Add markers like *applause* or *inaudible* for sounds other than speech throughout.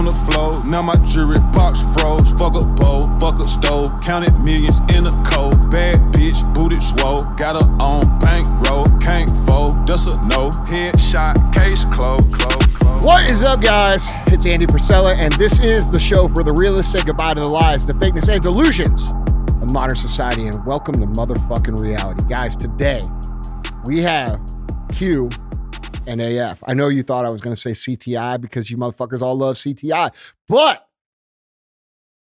on the floor. Now my jewelry box froze. Fuck a bowl, fuck a stove. Counted millions in a cold. Bad bitch, booted swole. Got her on bankroll. Can't fold, that's a no. Headshot, case closed. Close, close. What is up, guys? It's Andy Frisella, and this is the show for the realists say goodbye to the lies, the fakeness, and delusions of modern society. And welcome to motherfucking reality. Guys, today we have Q and AF. I know you thought I was going to say CTI because you motherfuckers all love CTI, but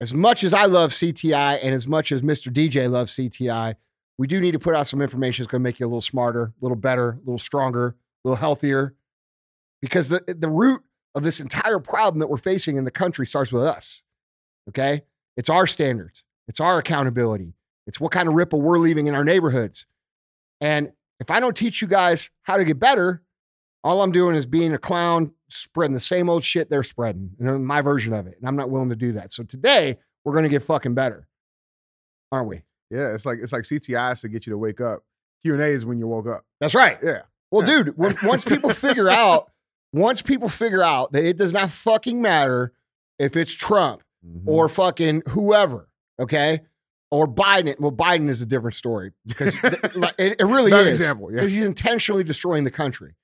as much as I love CTI and as much as Mr. DJ loves CTI, we do need to put out some information that's going to make you a little smarter, a little better, a little stronger, a little healthier. Because the, the root of this entire problem that we're facing in the country starts with us. Okay? It's our standards, it's our accountability, it's what kind of ripple we're leaving in our neighborhoods. And if I don't teach you guys how to get better, all I'm doing is being a clown, spreading the same old shit they're spreading, and my version of it. And I'm not willing to do that. So today we're going to get fucking better, aren't we? Yeah, it's like it's like CTI is to get you to wake up. Q and A is when you woke up. That's right. Yeah. Well, Yeah. dude, when, once people figure out, *laughs* once people figure out that it does not fucking matter if it's Trump Mhm. or fucking whoever, okay, or Biden. Well, Biden is a different story because th- *laughs* it, it really is example, yeah. because he's intentionally destroying the country.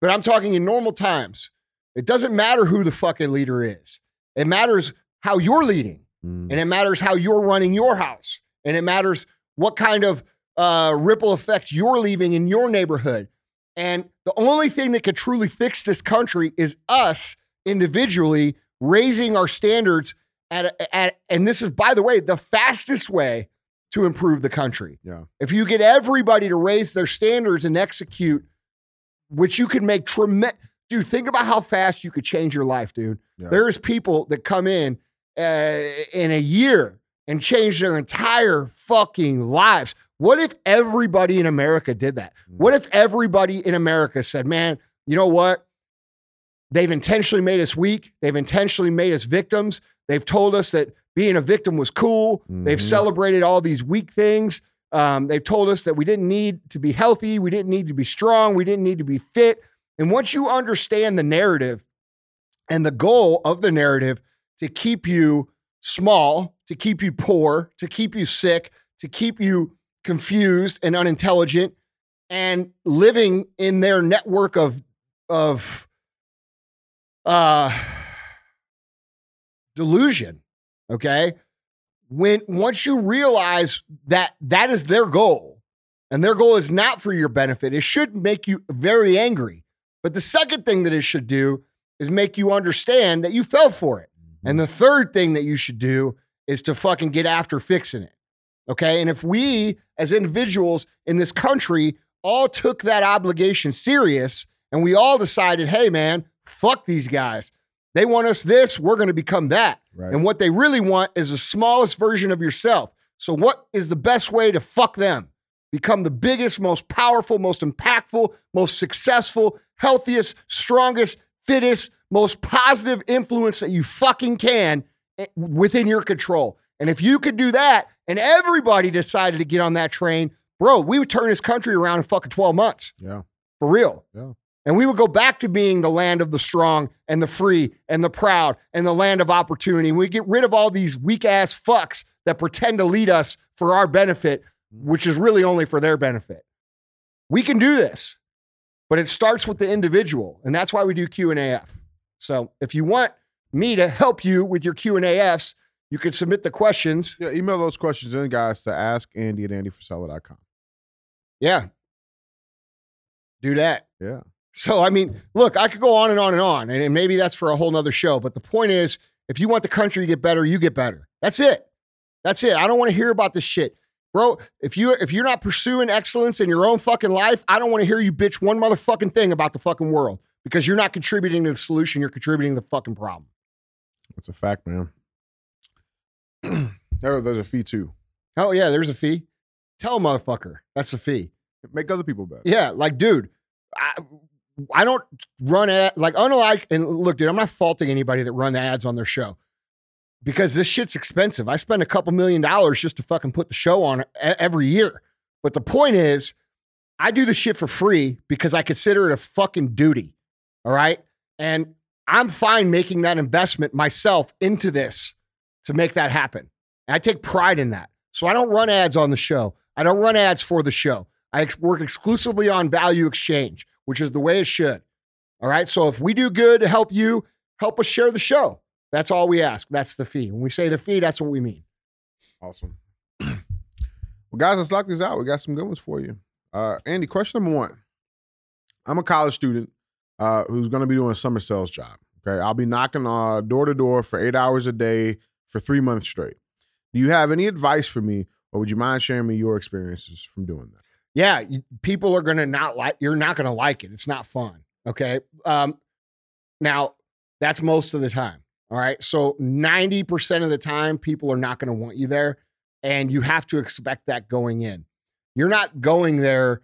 But I'm talking in normal times. It doesn't matter who the fucking leader is. It matters how you're leading Mhm. and it matters how you're running your house and it matters what kind of uh, ripple effect you're leaving in your neighborhood and the only thing that could truly fix this country is us individually raising our standards at, at and this is by the way the fastest way to improve the country Yeah. if you get everybody to raise their standards and execute which you could make tremendous dude think about how fast you could change your life dude Yeah. there's people that come in uh, in a year and change their entire fucking lives. What if everybody in America did that? What if everybody in America said, man, you know what? They've intentionally made us weak. They've intentionally made us victims. They've told us that being a victim was cool. They've Mhm. celebrated all these weak things. Um, they've told us that we didn't need to be healthy. We didn't need to be strong. We didn't need to be fit. And once you understand the narrative and the goal of the narrative to keep you small, to keep you poor, to keep you sick, to keep you confused and unintelligent, and living in their network of of uh delusion. Okay. When once you realize that that is their goal, and their goal is not for your benefit, it should make you very angry. But the second thing that it should do is make you understand that you fell for it. And the mm-hmm. third thing that you should do is to fucking get after fixing it. Okay. And if we as individuals in this country all took that obligation serious and we all decided, hey, man, fuck these guys. They want us this, we're going to become that. Right. And what they really want is the smallest version of yourself. So, what is the best way to fuck them? Become the biggest, most powerful, most impactful, most successful, healthiest, strongest, fittest, most positive influence that you fucking can eh, within your control. And if you could do that and everybody decided to get on that train, bro, we would turn this country around in fucking 12 months yeah. for real. Yeah. And we would go back to being the land of the strong and the free and the proud and the land of opportunity. We get rid of all these weak ass fucks that pretend to lead us for our benefit, which is really only for their benefit. We can do this, but it starts with the individual, and that's why we do Q and AF. So if you want me to help you with your Q and AFs, you can submit the questions. Yeah. Email those questions in, guys, to ask Andy at andyfrisella.com. Yeah, do that. Yeah. So, I mean, look, I could go on and on and on, and, and maybe that's for a whole nother show. But the point is, if you want the country to get better, you get better. That's it. That's it. I don't want to hear about this shit. Bro, if you if you're not pursuing excellence in your own fucking life, I don't want to hear you bitch one motherfucking thing about the fucking world because you're not contributing to the solution, you're contributing to the fucking problem. That's a fact, man. *clears throat* there, there's a fee too. Oh yeah, there's a fee. Tell a motherfucker that's a fee. Make other people better. Yeah, like, dude, I, I don't run ad like oh, unlike and look, dude, I'm not faulting anybody that run ads on their show because this shit's expensive. I spend a couple million dollars just to fucking put the show on every year. But the point is, I do the shit for free because I consider it a fucking duty. All right. And I'm fine making that investment myself into this to make that happen. And I take pride in that. So I don't run ads on the show. I don't run ads for the show. I ex- work exclusively on value exchange, which is the way it should. All right. So if we do good to help you, help us share the show. That's all we ask. That's the fee. When we say the fee, that's what we mean. Awesome. *clears throat* well, guys, let's lock this out. We got some good ones for you. Uh, Andy, question number one. I'm a college student uh, who's going to be doing a summer sales job. Okay. I'll be knocking uh, door to door for eight hours a day for three months straight. Do you have any advice for me, or would you mind sharing me your experiences from doing that? Yeah, people are going to not like. You're not going to like it. It's not fun. Okay. Um, now that's most of the time. All right. So 90% of the time, people are not going to want you there. And you have to expect that going in. You're not going there.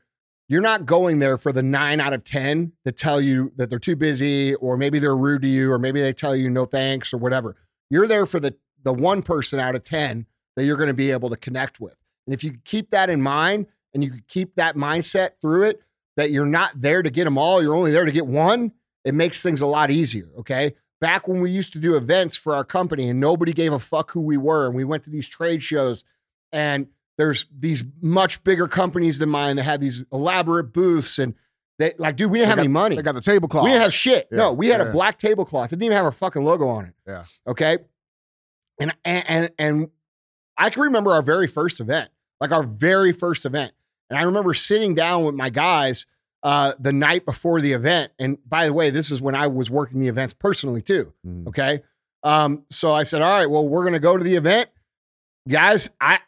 You're not going there for the nine out of 10 that tell you that they're too busy, or maybe they're rude to you, or maybe they tell you no thanks or whatever. You're there for the, the one person out of 10 that you're going to be able to connect with. And if you keep that in mind and you can keep that mindset through it, that you're not there to get them all, you're only there to get one, it makes things a lot easier. Okay back when we used to do events for our company and nobody gave a fuck who we were and we went to these trade shows and there's these much bigger companies than mine that had these elaborate booths and they like dude we didn't They have got- any money They got the tablecloth. we didn't have shit Yeah, no we had yeah. a black tablecloth it didn't even have our fucking logo on it Yeah. okay and and and, and i can remember our very first event like our very first event and i remember sitting down with my guys uh, the night before the event and by the way this is when i was working the events personally too Mm. Okay. Um, so I said, all right, well, we're gonna go to the event. Guys, I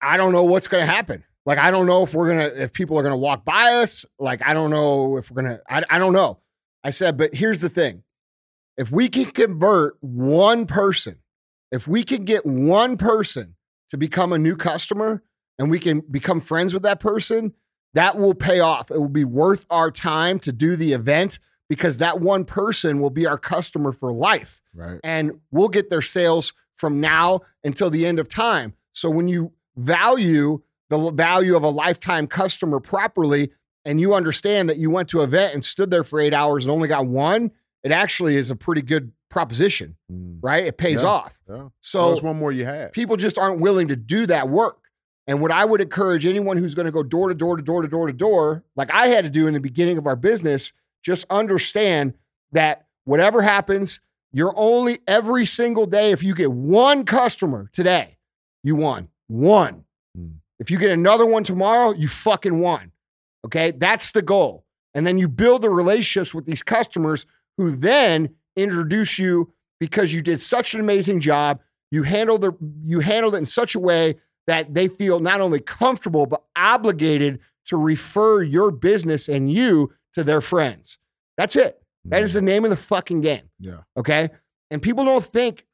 I don't know what's gonna happen. Like, I don't know if we're gonna if people are gonna walk by us. Like, I don't know if we're gonna, I, I don't know. I said, but here's the thing. If we can convert one person, if we can get one person to become a new customer and we can become friends with that person, that will pay off. It will be worth our time to do the event because that one person will be our customer for life Right. and we'll get their sales from now until the end of time. So when you value the value of a lifetime customer properly and you understand that you went to an event and stood there for 8 hours and only got one, it actually is a pretty good proposition, Mm. right? It pays Yeah. off. Yeah. So that's one more you have. people just aren't willing to do that work. And what I would encourage anyone who's going to go door to door to door to door to door, like I had to do in the beginning of our business, just understand that whatever happens, you're only every single day. If you get one customer today, you won. One. Hmm. If you get another one tomorrow, you fucking won. Okay. That's the goal. And then you build the relationships with these customers who then introduce you because you did such an amazing job. You handled the, you handled it in such a way that they feel not only comfortable but obligated to refer your business and you to their friends. That's it. That is the mm. name of the fucking game. Yeah. Okay. And people don't think,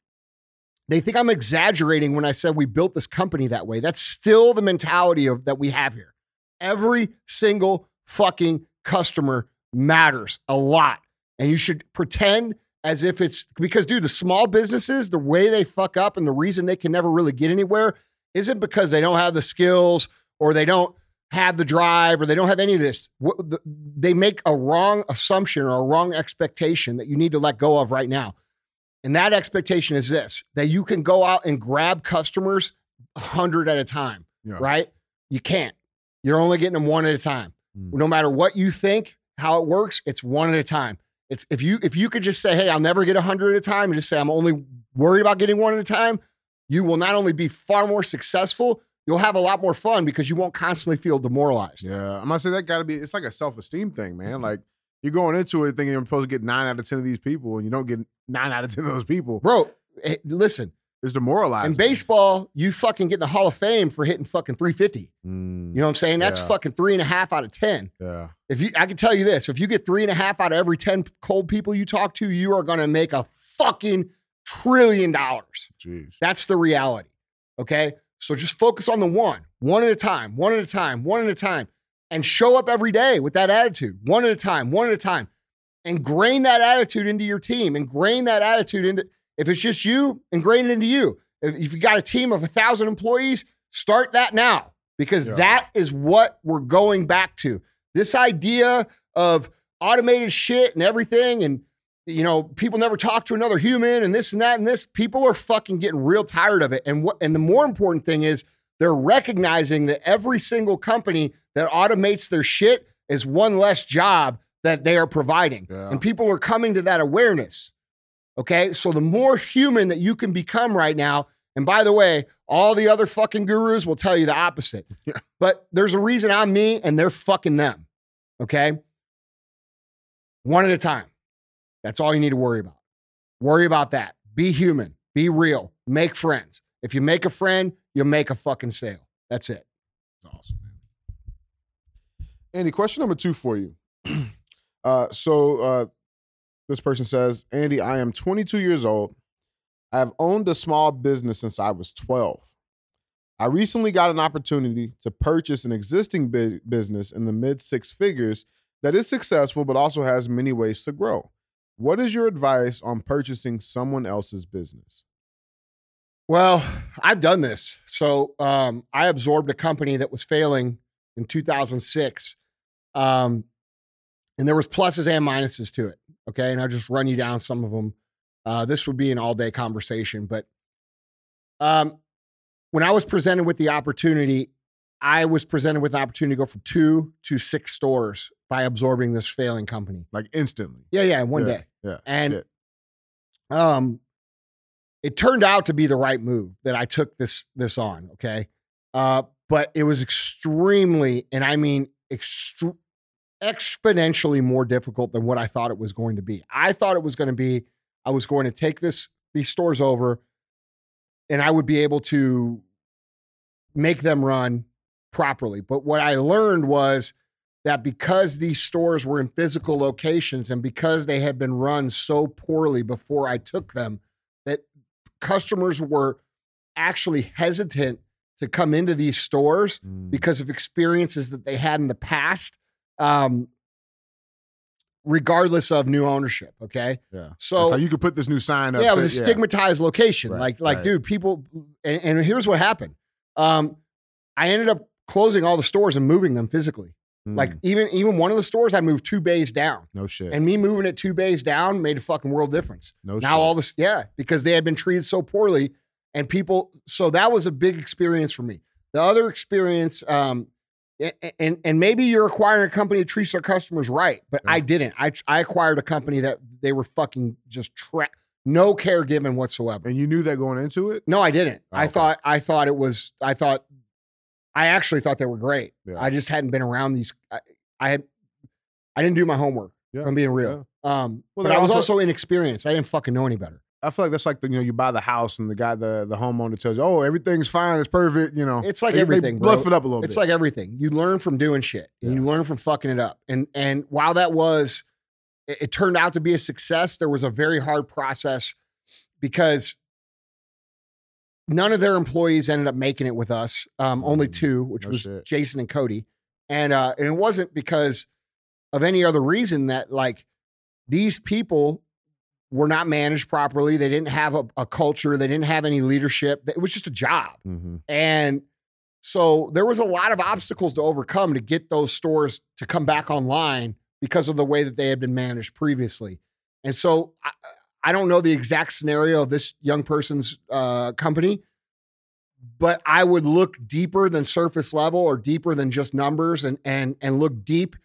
they think I'm exaggerating when I said we built this company that way. That's still the mentality of that we have here. Every single fucking customer matters a lot. And you should pretend as if it's because, dude, the small businesses, the way they fuck up and the reason they can never really get anywhere isn't because they don't have the skills or they don't have the drive or they don't have any of this. They make a wrong assumption or a wrong expectation that you need to let go of right now. And that expectation is this that you can go out and grab customers 100 at a time, Yeah. right? You can't. You're only getting them one at a time. Mm. No matter what you think, how it works, it's one at a time. It's if you if you could just say, "Hey, I'll never get 100 at a time," and just say, "I'm only worried about getting one at a time," you will not only be far more successful, you'll have a lot more fun because you won't constantly feel demoralized. Yeah, I'm gonna say that got to be. It's like a self esteem thing, Mm-hmm. man. Like you're going into it thinking you're supposed to get nine out of ten of these people, and you don't get nine out of ten of those people. Bro, eh, listen, It's demoralizing. in baseball, you fucking get in the Hall of Fame for hitting fucking 350. Mm, You know what I'm saying? That's Yeah. fucking three and a half out of 10. yeah, If you, I can tell you this: if you get three and a half out of every ten cold people you talk to, you are going to make a fucking trillion dollars. That's the reality. Okay, so just focus on the one, one at a time, one at a time, one at a time, and show up every day with that attitude, one at a time, one at a time. Ingrain that attitude into your team. Ingrain that attitude into. If it's just you, ingrain it into you. If, if you got a team of a thousand employees, start that now because Yeah. that is what we're going back to. This idea of automated shit and everything, and you know, people never talk to another human and this and that and this. People are fucking getting real tired of it. And what and the more important thing is they're recognizing that every single company that automates their shit is one less job that they are providing. Yeah. And people are coming to that awareness. Okay. So the more human that you can become right now, and by the way, all the other fucking gurus will tell you the opposite. *laughs* Yeah. But there's a reason I'm me and they're fucking them. Okay. One at a time. That's all you need to worry about. Worry about that. Be human. Be real. Make friends. If you make a friend, you'll make a fucking sale. That's it. That's awesome, man. Andy, question number two for you. *clears throat* uh, so uh, this person says, Andy, I am 22 years old. I have owned a small business since I was 12. I recently got an opportunity to purchase an existing bu- business in the mid six figures that is successful, but also has many ways to grow. What is your advice on purchasing someone else's business? Well, I've done this. So um, I absorbed a company that was failing in 2006. Um, and there was pluses and minuses to it. Okay. And I'll just run you down some of them. Uh, this would be an all day conversation. But um, when I was presented with the opportunity, I was presented with an opportunity to go from two to six stores by absorbing this failing company. Like instantly. Yeah, yeah, in one Yeah, day. Yeah. And um it turned out to be the right move that I took this this on, okay? Uh but it was extremely and I mean extre- exponentially more difficult than what I thought it was going to be. I thought it was going to be I was going to take this these stores over and I would be able to make them run properly. But what I learned was that because these stores were in physical locations and because they had been run so poorly before I took them, that customers were actually hesitant to come into these stores Mm. because of experiences that they had in the past, um, regardless of new ownership. Okay. yeah. So, so you could put this new sign up. yeah, it was a say- stigmatized location. Right, like, like, right. dude, people, and, and here's what happened. Um, I ended up closing all the stores and moving them physically. Mm, Like even even one of the stores, I moved two bays down, no shit. and me moving it two bays down made a fucking world difference. no now shit. all this, yeah, because they had been treated so poorly, and people. So that was a big experience for me. The other experience, um, and and maybe you're acquiring a company that treats their customers right, but Yeah. I didn't. I I acquired a company that they were fucking just tra- no care given whatsoever. and you knew that going into it. No, I didn't. Oh, I okay. thought I thought it was. I thought I actually thought they were great. Yeah. I just hadn't been around these. I, I had. I didn't do my homework. Yeah, I'm being real. Um, Well, but I was also- also inexperienced. I didn't fucking know any better. I feel like that's like the you know you buy the house and the guy the the homeowner tells you oh everything's fine it's perfect you know It's like They- they everything, bro. it up a little It's bit. like everything. You learn from doing shit, and Yeah. you learn from fucking it up. And and while that was, it, it turned out to be a success. There was a very hard process because none of their employees ended up making it with us. Um, only Mm, two, which no was shit. Jason and Cody, and uh, and it wasn't because of any other reason that like these people were not managed properly. They didn't have a, a culture. They didn't have any leadership. It was just a job. Mhm. And so there was a lot of obstacles to overcome to get those stores to come back online because of the way that they had been managed previously. And so I, I don't know the exact scenario of this young person's uh, company, but I would look deeper than surface level or deeper than just numbers and and and look deep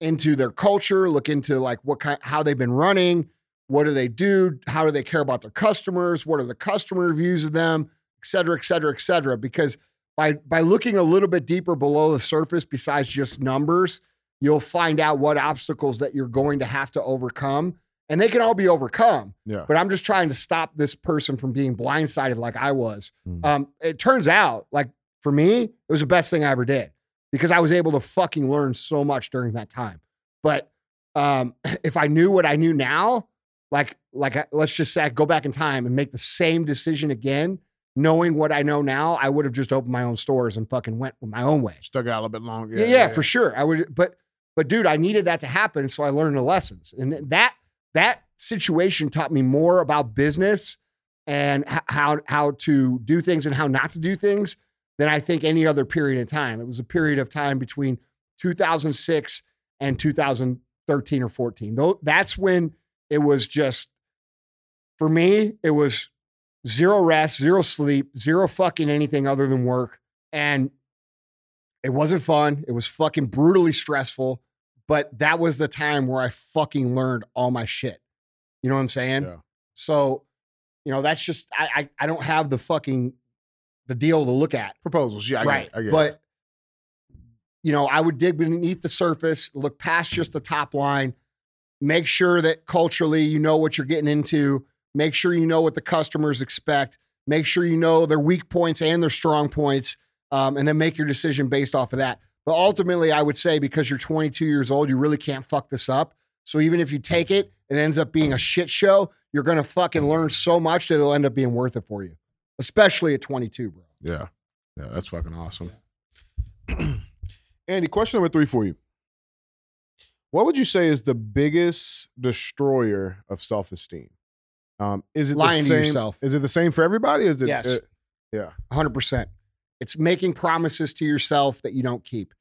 into their culture, look into like what kind how they've been running, what do they do, how do they care about their customers, what are the customer reviews of them, et cetera, et cetera, et cetera. Because by by looking a little bit deeper below the surface, besides just numbers, you'll find out what obstacles that you're going to have to overcome. And they can all be overcome. yeah But I'm just trying to stop this person from being blindsided like I was. Mhm. Um, it turns out, like for me, it was the best thing I ever did because I was able to fucking learn so much during that time. But um, *clears throat* if I knew what I knew now, like like let's just say I go back in time and make the same decision again, knowing what I know now, I would have just opened my own stores and fucking went my own way. stuck it out a little bit longer Yeah, yeah, for sure. I would, but but dude, I needed that to happen, so I learned the lessons, and that that situation taught me more about business and how how to do things and how not to do things than I think any other period of time. It was a period of time between 2006 and 2013 or 14. Though that's when it was just for me, it was zero rest, zero sleep, zero fucking anything other than work. And it wasn't fun. It was fucking brutally stressful. But that was the time where I fucking learned all my shit. You know what I'm saying? Yeah. So, you know, that's just I, I I don't have the fucking the deal to look at. Proposals. Yeah, I right. get it. I get it. but you know, I would dig beneath the surface, look past just the top line, make sure that culturally you know what you're getting into, make sure you know what the customers expect, make sure you know their weak points and their strong points, um, and then make your decision based off of that. But ultimately, I would say because you're 22 years old, you really can't fuck this up. So even if you take it, it ends up being a shit show. You're gonna fucking learn so much that it'll end up being worth it for you, especially at 22, bro. Yeah. Yeah, that's fucking awesome. *clears throat* Andy, question number three for you. What would you say is the biggest destroyer of self esteem? Um, is it Lying the to same, yourself. Is it the same for everybody? Is it, Yes. uh, yeah. 100%. It's making promises to yourself that you don't keep.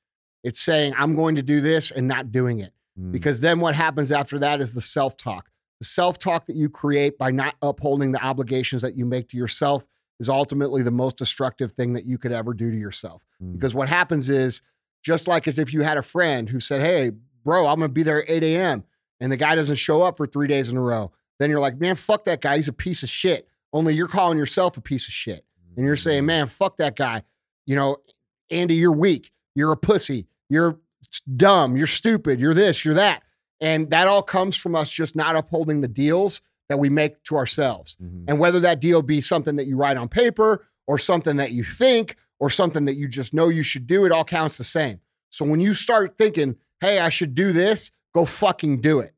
It's saying, I'm going to do this and not doing it. Mm. Because then what happens after that is the self talk. The self talk that you create by not upholding the obligations that you make to yourself is ultimately the most destructive thing that you could ever do to yourself. Mm. Because what happens is, just like as if you had a friend who said, Hey, bro, I'm going to be there at 8 a.m. and the guy doesn't show up for three days in a row, then you're like, Man, fuck that guy. He's a piece of shit. Only you're calling yourself a piece of shit. And you're saying, Man, fuck that guy. You know, Andy, you're weak. You're a pussy. You're dumb. You're stupid. You're this, you're that. And that all comes from us just not upholding the deals that we make to ourselves. Mhm. And whether that deal be something that you write on paper or something that you think or something that you just know you should do, it all counts the same. So when you start thinking, hey, I should do this, go fucking do it.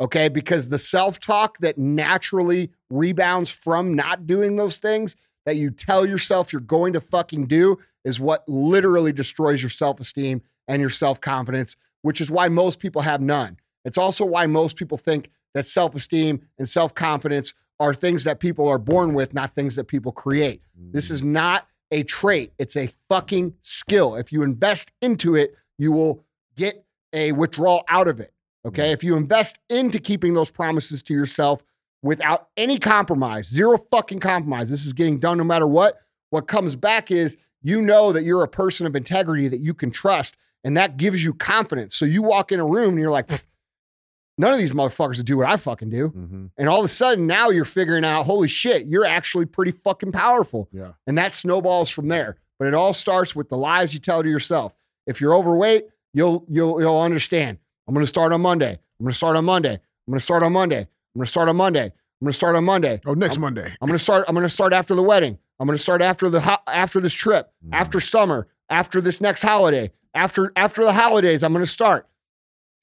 Okay. Because the self talk that naturally rebounds from not doing those things that you tell yourself you're going to fucking do is what literally destroys your self esteem and your self confidence, which is why most people have none. It's also why most people think that self esteem and self confidence are things that people are born with, not things that people create. This is mm. not a trait, it's a fucking skill. If you invest into it, you will get a withdrawal out of it. Okay. Mm. If you invest into keeping those promises to yourself without any compromise, zero fucking compromise, this is getting done no matter what. What comes back is you know that you're a person of integrity that you can trust, and that gives you confidence. So you walk in a room and you're like, none of these motherfuckers will do what I fucking do. Mhm. And all of a sudden now you're figuring out, holy shit, you're actually pretty fucking powerful. Yeah. And that snowballs from there. But it all starts with the lies you tell to yourself. If you're overweight, you'll you'll you'll understand. I'm gonna start on Monday. I'm gonna start on Monday. I'm gonna start on Monday. I'm gonna start on Monday. I'm gonna start on Monday. Oh, next Monday. I'm gonna start. I'm gonna start after the wedding. I'm gonna start after the ho- after this trip, Mm. after summer, after this next holiday, after after the holidays. I'm gonna start.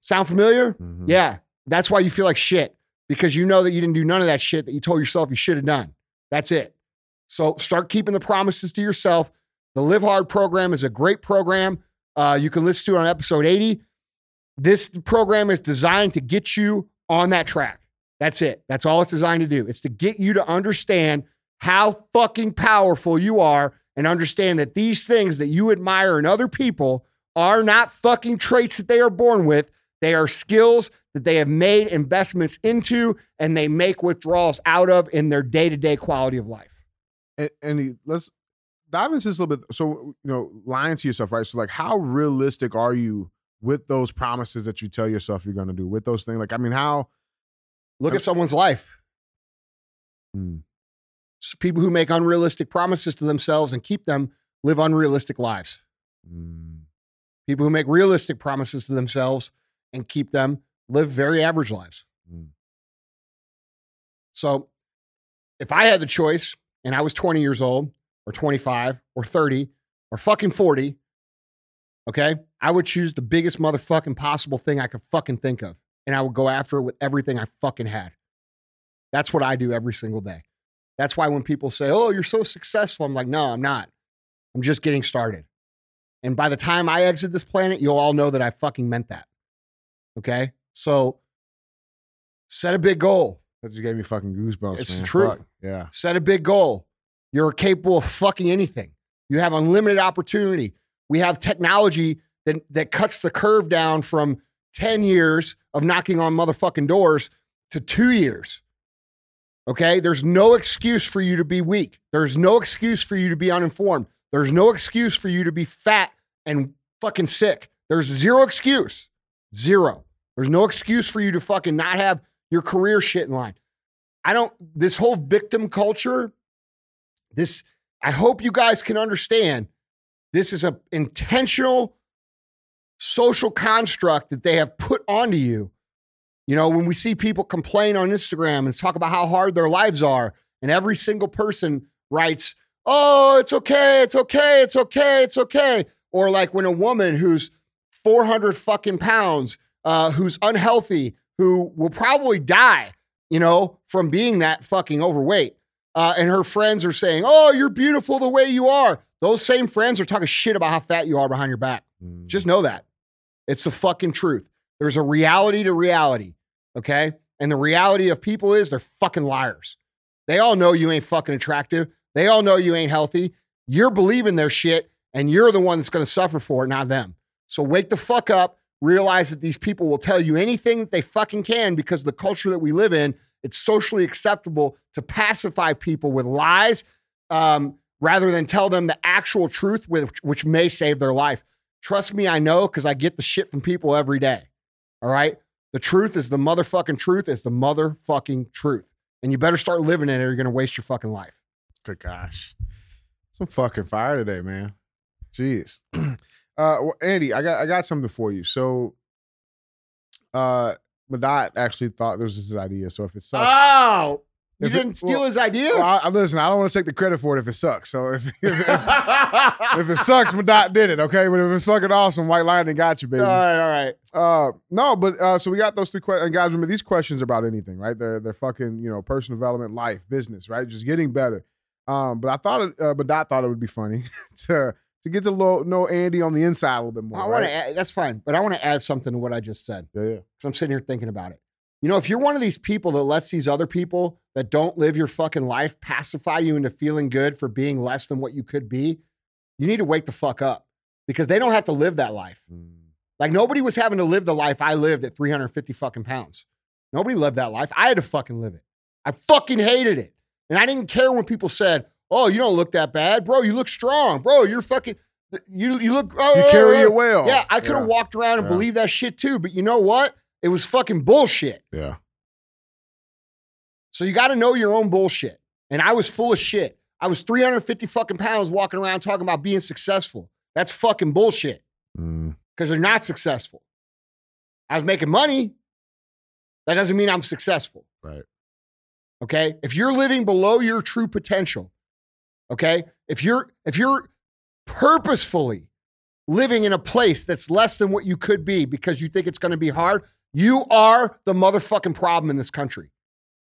Sound familiar? Mhm. Yeah, that's why you feel like shit because you know that you didn't do none of that shit that you told yourself you should have done. That's it. So start keeping the promises to yourself. The Live Hard program is a great program. Uh, you can listen to it on episode 80. This program is designed to get you on that track. That's it. That's all it's designed to do. It's to get you to understand how fucking powerful you are and understand that these things that you admire in other people are not fucking traits that they are born with. They are skills that they have made investments into and they make withdrawals out of in their day to day quality of life. And, and let's dive into this a little bit. So, you know, lying to yourself, right? So, like, how realistic are you with those promises that you tell yourself you're going to do? With those things, like, I mean, how? Look at someone's life. Hmm. People who make unrealistic promises to themselves and keep them live unrealistic lives. Hmm. People who make realistic promises to themselves and keep them live very average lives. Mm. So if I had the choice and I was 20 years old or 25 or 30 or fucking 40, okay, I would choose the biggest motherfucking possible thing I could fucking think of. And I would go after it with everything I fucking had. That's what I do every single day. That's why when people say, oh, you're so successful, I'm like, no, I'm not. I'm just getting started. And by the time I exit this planet, you'll all know that I fucking meant that. Okay. So set a big goal. That just gave me fucking goosebumps. It's man. truth. Fuck. Yeah. Set a big goal. You're capable of fucking anything. You have unlimited opportunity. We have technology that, that cuts the curve down from 10 years of knocking on motherfucking doors to two years. Okay. There's no excuse for you to be weak. There's no excuse for you to be uninformed. There's no excuse for you to be fat and fucking sick. There's zero excuse. Zero. There's no excuse for you to fucking not have your career shit in line. I don't, this whole victim culture, this, I hope you guys can understand this is an intentional social construct that they have put onto you. You know, when we see people complain on Instagram and talk about how hard their lives are, and every single person writes, Oh, it's okay, it's okay, it's okay, it's okay. Or like when a woman who's 400 fucking pounds, uh, who's unhealthy, who will probably die, you know, from being that fucking overweight. Uh, and her friends are saying, Oh, you're beautiful the way you are. Those same friends are talking shit about how fat you are behind your back. Mm. Just know that. It's the fucking truth. There's a reality to reality. Okay. And the reality of people is they're fucking liars. They all know you ain't fucking attractive. They all know you ain't healthy. You're believing their shit and you're the one that's going to suffer for it, not them. So wake the fuck up. Realize that these people will tell you anything they fucking can because the culture that we live in, it's socially acceptable to pacify people with lies um, rather than tell them the actual truth, which, which may save their life. Trust me, I know because I get the shit from people every day. All right. The truth is the motherfucking truth is the motherfucking truth. And you better start living in it or you're going to waste your fucking life. Good gosh. Some fucking fire today, man. Jeez. *clears throat* Uh well, Andy, I got I got something for you. So uh Madot actually thought this was his idea. So if it sucks, Oh, you If it- didn't steal well- his idea? well, I, listen, I don't want to take the credit for it if it sucks. So if *laughs* if, if, *laughs* if it sucks, Madot did it, okay? But if it's fucking awesome, White Lightning got you, baby. all right, all right. Uh, no, but uh, so we got those three questions. And guys, remember these questions are about anything, right? They're they're fucking you know personal development, life, business, right? Just getting better. Um, but I thought, it, uh, but Dot thought it would be funny *laughs* to to get to lo- know Andy on the inside a little bit more. I want to add, that's fine, but I want to add something to what I just said Yeah, yeah. because I'm sitting here thinking about it. You know, if you're one of these people that lets these other people that don't live your fucking life pacify you into feeling good for being less than what you could be, you need to wake the fuck up because they don't have to live that life. Mm. Like nobody was having to live the life I lived at 350 fucking pounds. Nobody lived that life. I had to fucking live it. I fucking hated it. And I didn't care when people said, "Oh, you don't look that bad, bro. You look strong, bro. You're fucking you you look oh, You oh, carry oh." it well. Yeah, I could have walked around and Yeah. believed that shit too, but you know what? It was fucking bullshit. Yeah. So you got to know your own bullshit. And I was full of shit. I was 350 fucking pounds walking around talking about being successful. That's fucking bullshit Mm. because they're not successful. I was making money. That doesn't mean I'm successful. Right. Okay. If you're living below your true potential, okay, if you're if you're purposefully living in a place that's less than what you could be because you think it's going to be hard, you are the motherfucking problem in this country.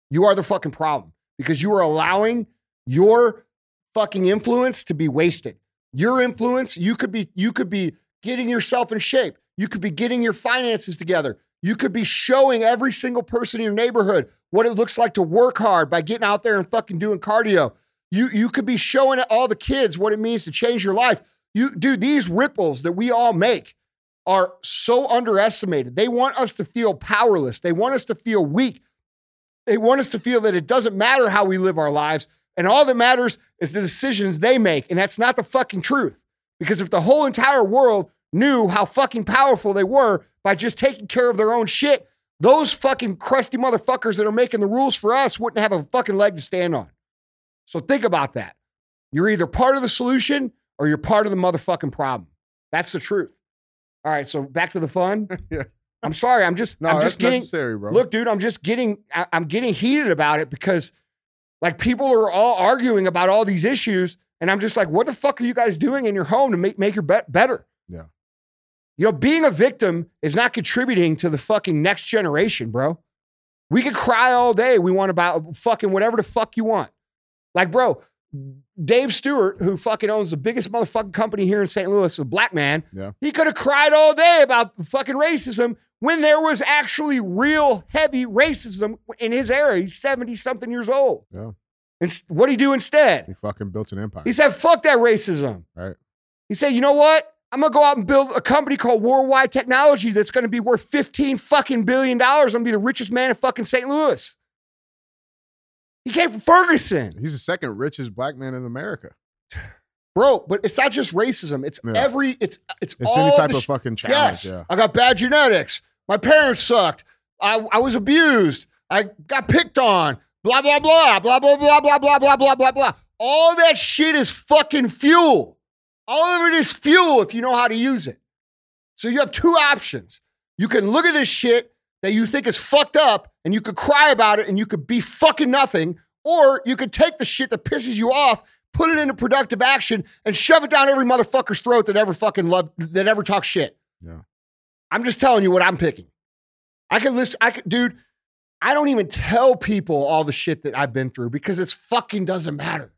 You are the fucking problem because you are allowing your fucking influence to be wasted. Your influence, you could be you could be getting yourself in shape. You could be getting your finances together. You could be showing every single person in your neighborhood what it looks like to work hard by getting out there and fucking doing cardio. You you could be showing all the kids what it means to change your life. You dude, these ripples that we all make are so underestimated. They want us to feel powerless. They want us to feel weak. They want us to feel that it doesn't matter how we live our lives and all that matters is the decisions they make. And that's not the fucking truth. Because if the whole entire world knew how fucking powerful they were by just taking care of their own shit, those fucking crusty motherfuckers that are making the rules for us wouldn't have a fucking leg to stand on. So think about that. You're either part of the solution or you're part of the motherfucking problem. That's the truth. All right, so back to the fun. *laughs* Yeah. I'm sorry. I'm just No, I'm just getting necessary, bro. Look, dude, I'm just getting I, I'm getting heated about it because like people are all arguing about all these issues, and I'm just like, what the fuck are you guys doing in your home to make make your bet better? Yeah. You know, being a victim is not contributing to the fucking next generation, bro. We could cry all day. We want about fucking whatever the fuck you want. Like, bro, Dave Steward, who fucking owns the biggest motherfucking company here in St. Louis, a black man, Yeah. he could have cried all day about fucking racism when there was actually real heavy racism in his era. He's 70 something years old. Yeah. And what did he do instead? He fucking built an empire. He said, fuck that racism. Right. He said, you know what? I'm gonna go out and build a company called Worldwide Technology that's gonna be worth 15 fucking billion dollars. I'm gonna be the richest man in fucking St. Louis. He came from Ferguson. He's the second richest black man in America. Bro, but it's not just racism. It's Yeah. every it's it's, It's all any type the of fucking challenge. Yes, Yeah. I got bad genetics. My parents sucked. I, I was abused. I got picked on. Blah blah blah blah blah blah blah blah blah blah blah blah. All that shit is fucking fuel. All of it is fuel if you know how to use it. So you have two options. You can look at this shit that you think is fucked up and you could cry about it and you could be fucking nothing, or you could take the shit that pisses you off, put it into productive action, and shove it down every motherfucker's throat that ever fucking loved that ever talks shit. Yeah. I'm just telling you what I'm picking. I could list, I could, dude, I don't even tell people all the shit that I've been through because it's fucking doesn't matter.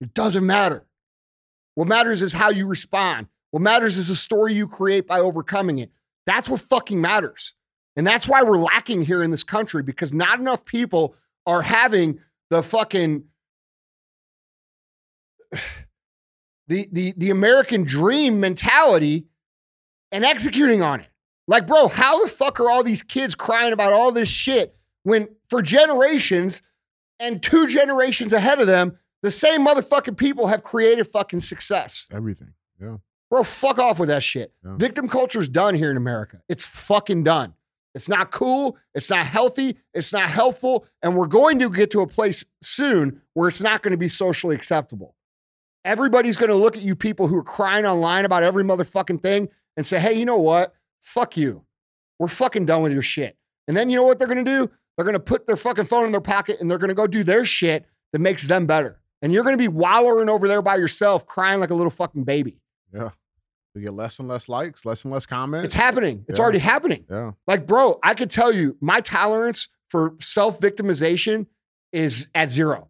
It doesn't matter. What matters is how you respond. What matters is the story you create by overcoming it. That's what fucking matters. And that's why we're lacking here in this country because not enough people are having the fucking *sighs* the the the American dream mentality and executing on it. Like, bro, how the fuck are all these kids crying about all this shit when for generations and two generations ahead of them, the same motherfucking people have created fucking success? Everything. Yeah. Bro, fuck off with that shit. Yeah. Victim culture is done here in America. It's fucking done. It's not cool. It's not healthy. It's not helpful. And we're going to get to a place soon where it's not going to be socially acceptable. Everybody's going to look at you people who are crying online about every motherfucking thing and say, hey, you know what? Fuck you. We're fucking done with your shit. And then you know what they're going to do? They're going to put their fucking phone in their pocket and they're going to go do their shit that makes them better. And you're going to be wallowing over there by yourself, crying like a little fucking baby. Yeah. We get less and less likes, less and less comments. It's happening. It's Yeah. already happening. yeah. Like, bro, I could tell you my tolerance for self victimization is at zero.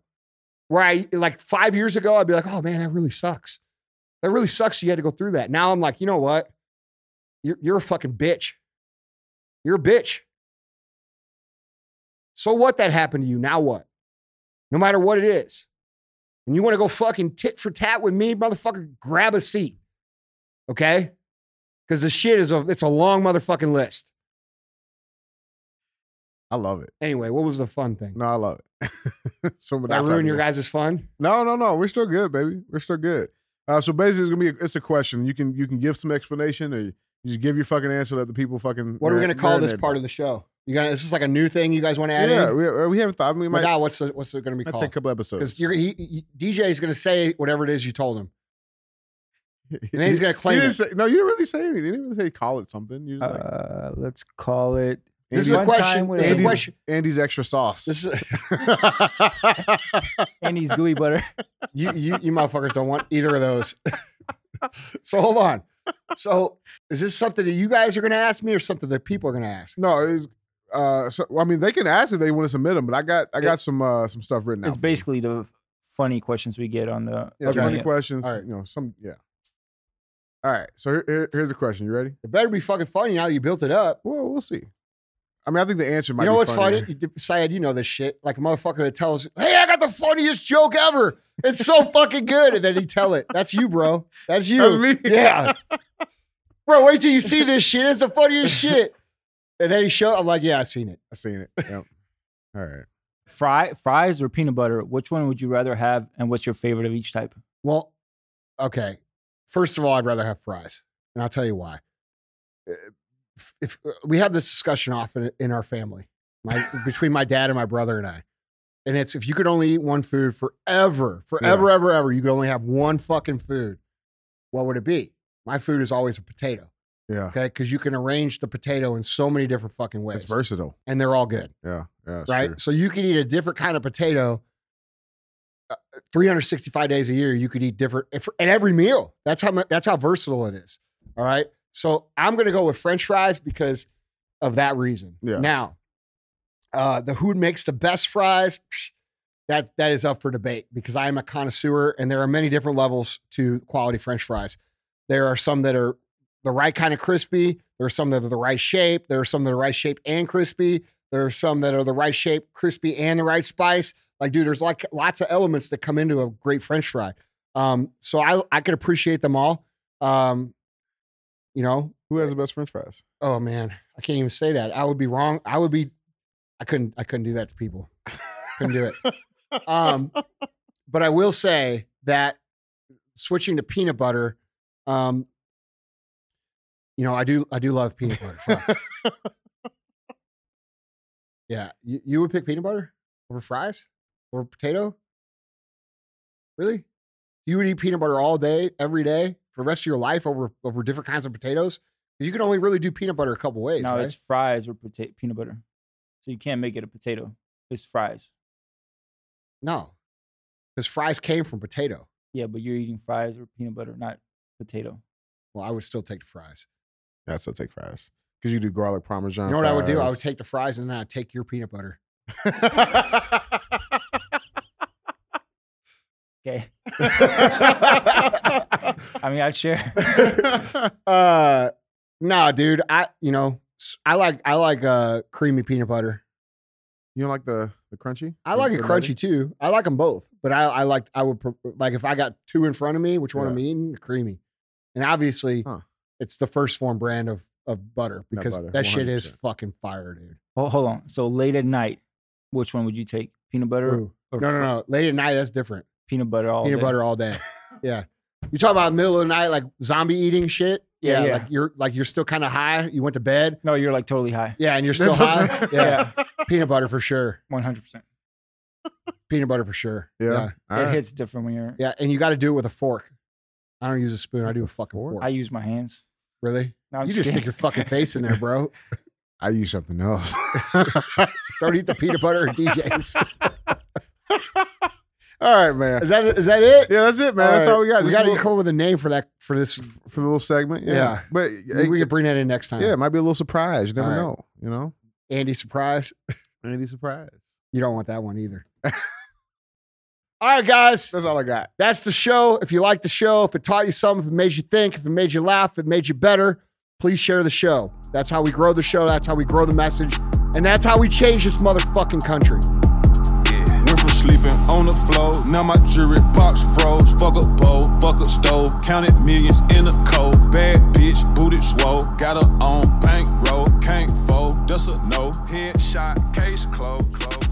Where I, like five years ago, I'd be like, oh man, that really sucks. That really sucks. You had to go through that. Now I'm like, you know what? You're, you're a fucking bitch. You're a bitch. So what that happened to you? Now what? No matter what it is. And you want to go fucking tit for tat with me, motherfucker, grab a seat. Okay? Because the shit is a it's a long motherfucking list. I love it. Anyway, what was the fun thing? No, I love it. *laughs* so Did I ruin your guys' fun? No, no, no. We're still good, baby. We're still good. Uh, so basically, it's gonna be a, it's a question. You can you can give some explanation, or you just give your fucking answer. Let the people fucking. What are we gonna call this part of the show? You gonna this is this like a new thing you guys want to add Yeah, in? we, we haven't thought. I mean, we My might, God, what's the, what's it gonna be might called? take a couple episodes. Because he, he, DJ is gonna say whatever it is you told him, *laughs* and then he's gonna he claim didn't it. say, no, you didn't really say anything. You didn't really say call it something. You just like Uh, let's call it. This is a question. This is a Andy's- question. Andy's extra sauce. This is *laughs* Andy's gooey butter. you, you, you motherfuckers don't want either of those. *laughs* so hold on. So is this something that you guys are gonna ask me, or something that people are gonna ask? no, it's, uh, so, I mean, they can ask if they want to submit them, but I got I got some uh some stuff written. It's for basically the funny questions we get on the. yeah, funny Yeah. questions. All right. You know, some yeah. All right, so here, here- here's the question. You ready? It better be fucking funny now that you built it up. Well, we'll see. I mean, I think the answer might. You know be what's funnier. funny? You- Syed, you know this shit. Like a motherfucker that tells, "Hey, I got the funniest joke ever. It's so *laughs* fucking good," and then he tell it. That's you, bro. That's you. That's me. Yeah, *laughs* bro. Wait till you see this shit. It's the funniest *laughs* shit. And then he show. I'm like, yeah, I seen it. I seen it. *laughs* Yep. All right. Fry, fries or peanut butter? Which one would you rather have, and what's your favorite of each type? Well, okay. First of all, I'd rather have fries, and I'll tell you why. Uh, If uh, we have this discussion often in our family, my *laughs* between my dad and my brother and I, and it's if you could only eat one food forever, forever, ever, ever, you could only have one fucking food. What would it be? My food is always a potato. Yeah. Okay, because you can arrange the potato in so many different fucking ways, It's versatile. and they're all good Yeah. Yeah. right? true. So you can eat a different kind of potato. uh, 365 days a year, you could eat different if, and every meal. That's how that's how versatile it is. All right. So I'm gonna go with French fries because of that reason. Yeah. Now, uh, the who makes the best fries, psh, that that is up for debate because I am a connoisseur, and there are many different levels to quality French fries. There are some that are the right kind of crispy. There are some that are the right shape. There are some that are the right shape and crispy. There are some that are the right shape, crispy, and the right spice. Like, dude, there's like lots of elements that come into a great French fry. Um, so I I can appreciate them all. Um, You know, Who has the best French fries? oh man, I can't even say that. I would be wrong. I would be. I couldn't. I couldn't do that to people. Couldn't do it. Um, but I will say that switching to peanut butter, um, you know, I do. I do love peanut butter. fry. *laughs* yeah, you, you would pick peanut butter over fries or potato. Really? You would eat peanut butter all day, every day, for the rest of your life over over different kinds of potatoes? You can only really do peanut butter a couple ways, no, right? it's fries or pota- peanut butter. So you can't make it a potato. It's fries. No, because fries came from potato. Yeah, but you're eating fries or peanut butter, not potato. Well, I would still take the fries. Yeah, so take fries because you do garlic parmesan. You know what I would do? I would take the fries and then I'd take your peanut butter. *laughs* Okay. *laughs* I mean, I'd share. *laughs* uh, nah, dude. I you know I like I like uh creamy peanut butter. you don't like the the crunchy? I like it crunchy too. I like them both, but I I like I would like if I got two in front of me, which one I'm Yeah. eating? Creamy, and obviously Huh. It's the first form brand of of butter Nut because butter, that shit is fucking fire, dude. Hold, hold on. So late at night, which one would you take? Peanut butter Ooh. or No, no, no. Late at night, that's different. peanut butter all peanut day? butter all day. *laughs* Yeah. You talk about middle of the night, like zombie eating shit. Yeah, yeah. Like you're like you're still kind of high. You went to bed. No, you're like totally high. Yeah, and you're still That's high. *laughs* saying. Yeah. Peanut butter for sure. One hundred percent. Peanut butter for sure. Yeah. Yeah. It right. hits different when you're. Yeah, And you got to do it with a fork. I don't use a spoon. I do a fucking fork? fork. I use my hands. Really? No, I'm you just stick your fucking face in there, bro. *laughs* I use something else. *laughs* Don't eat the peanut butter or DJs. *laughs* all right, man. Is that is that it? Yeah, that's it, man. That's right. all we got. We Just got to little- come up with a name for that for this. for the little segment. Yeah, Yeah. but Maybe we it, can bring that in next time. yeah, it might be a little surprise. You never All right. know. You know, Andy surprise. any surprise. You don't want that one either. All right, guys. That's all I got. That's the show. If you like the show, if it taught you something, if it made you think, if it made you laugh, if it made you better, please share the show. That's how we grow the show. That's how we grow the message. And that's how we change this motherfucking country. Yeah. Went from sleeping on the floor, now my jewelry box froze. Fuck a bowl, fuck a stove, counted millions in a cold. Bad bitch, booty swole, got her on bankroll, can't fold, that's a no. Headshot, case closed, closed.